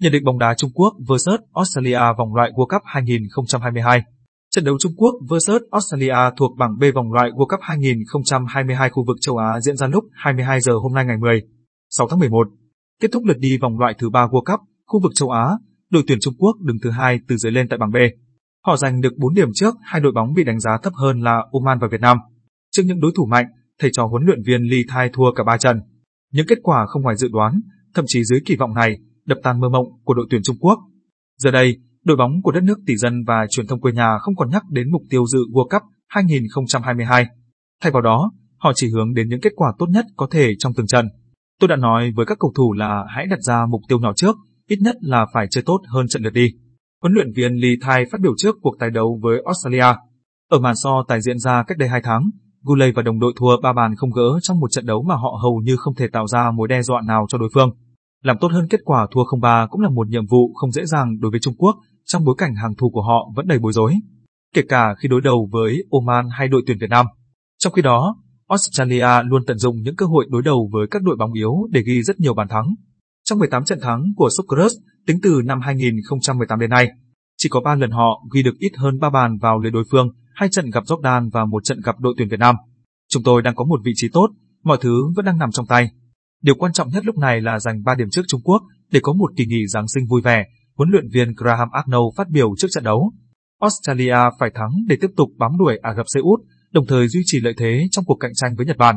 Nhận định bóng đá Trung Quốc vs Australia vòng loại World Cup 2022 Trận đấu Trung Quốc vs Australia thuộc bảng B vòng loại World Cup 2022 khu vực châu Á diễn ra lúc 22 giờ hôm nay ngày 10, 6 tháng 11. Kết thúc lượt đi vòng loại thứ ba World Cup, khu vực châu Á, đội tuyển Trung Quốc đứng thứ hai từ dưới lên tại bảng B. Họ giành được 4 điểm trước hai đội bóng bị đánh giá thấp hơn là Oman và Việt Nam. Trước những đối thủ mạnh, thầy trò huấn luyện viên Lee Thai thua cả ba trận. Những kết quả không ngoài dự đoán, thậm chí dưới kỳ vọng này, đập tan mơ mộng của đội tuyển Trung Quốc. Giờ đây, đội bóng của đất nước tỷ dân và truyền thông quê nhà không còn nhắc đến mục tiêu dự World Cup 2022. Thay vào đó, họ chỉ hướng đến những kết quả tốt nhất có thể trong từng trận. Tôi đã nói với các cầu thủ là hãy đặt ra mục tiêu nhỏ trước, ít nhất là phải chơi tốt hơn trận lượt đi. Huấn luyện viên Lee Thai phát biểu trước cuộc tái đấu với Australia. Ở màn so tài diễn ra cách đây 2 tháng, Gulay và đồng đội thua ba bàn không gỡ trong một trận đấu mà họ hầu như không thể tạo ra mối đe dọa nào cho đối phương. Làm tốt hơn kết quả thua 0-3 cũng là một nhiệm vụ không dễ dàng đối với Trung Quốc trong bối cảnh hàng thủ của họ vẫn đầy bối rối, kể cả khi đối đầu với Oman hay đội tuyển Việt Nam. Trong khi đó, Australia luôn tận dụng những cơ hội đối đầu với các đội bóng yếu để ghi rất nhiều bàn thắng. Trong 18 trận thắng của Socceroos tính từ năm 2018 đến nay, chỉ có 3 lần họ ghi được ít hơn 3 bàn vào lưới đối phương, hai trận gặp Jordan và một trận gặp đội tuyển Việt Nam. Chúng tôi đang có một vị trí tốt, mọi thứ vẫn đang nằm trong tay. Điều quan trọng nhất lúc này là giành 3 điểm trước Trung Quốc để có một kỳ nghỉ Giáng sinh vui vẻ, huấn luyện viên Graham Arnold phát biểu trước trận đấu. Australia phải thắng để tiếp tục bám đuổi Ả Rập Xê Út, đồng thời duy trì lợi thế trong cuộc cạnh tranh với Nhật Bản.